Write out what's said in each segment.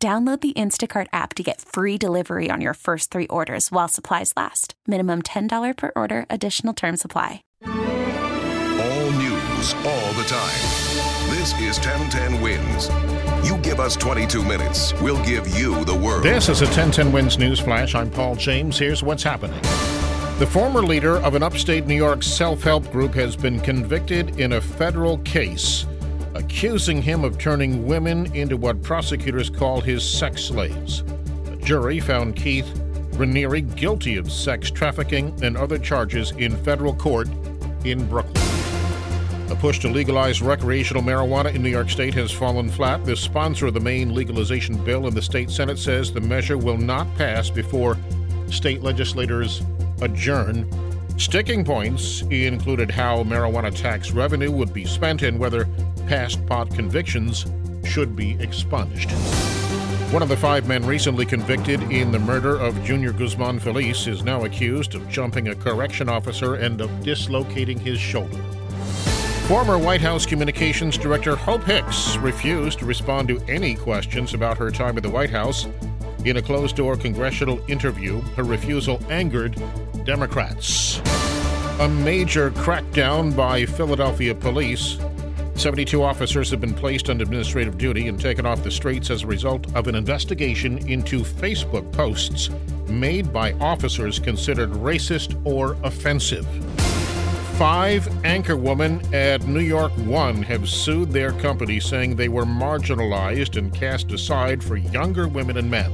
Download the Instacart app to get free delivery on your first three orders while supplies last. Minimum $10 per order, additional term supply. All news, all the time. This is 1010 Wins. You give us 22 minutes, we'll give you the world. This is a 1010 Wins News Flash. I'm Paul James. Here's what's happening. The former leader of an upstate New York self help group has been convicted in a federal case accusing him of turning women into what prosecutors call his sex slaves. A jury found Keith Raniere guilty of sex trafficking and other charges in federal court in Brooklyn. The push to legalize recreational marijuana in New York State has fallen flat. The sponsor of the main legalization bill in the state Senate says the measure will not pass before state legislators adjourn. Sticking points included how marijuana tax revenue would be spent and whether past pot convictions should be expunged. One of the five men recently convicted in the murder of Junior Guzman Feliz is now accused of jumping a correction officer and of dislocating his shoulder. Former White House Communications Director Hope Hicks refused to respond to any questions about her time at the White House. In a closed door congressional interview, her refusal angered Democrats. A major crackdown by Philadelphia police 72 officers have been placed on administrative duty and taken off the streets as a result of an investigation into Facebook posts made by officers considered racist or offensive. Five anchorwomen at New York One have sued their company, saying they were marginalized and cast aside for younger women and men.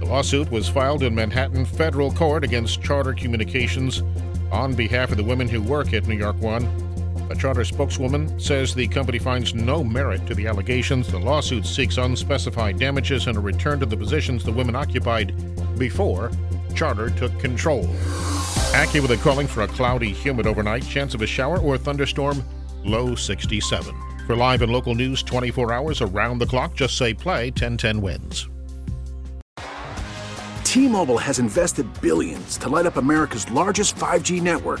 The lawsuit was filed in Manhattan federal court against Charter Communications on behalf of the women who work at New York One. A charter spokeswoman says the company finds no merit to the allegations. The lawsuit seeks unspecified damages and a return to the positions the women occupied before Charter took control. AccuWeather calling for a cloudy, humid overnight, chance of a shower or a thunderstorm, low 67. For live and local news 24 hours around the clock, just say play 1010 wins. T-Mobile has invested billions to light up America's largest 5G network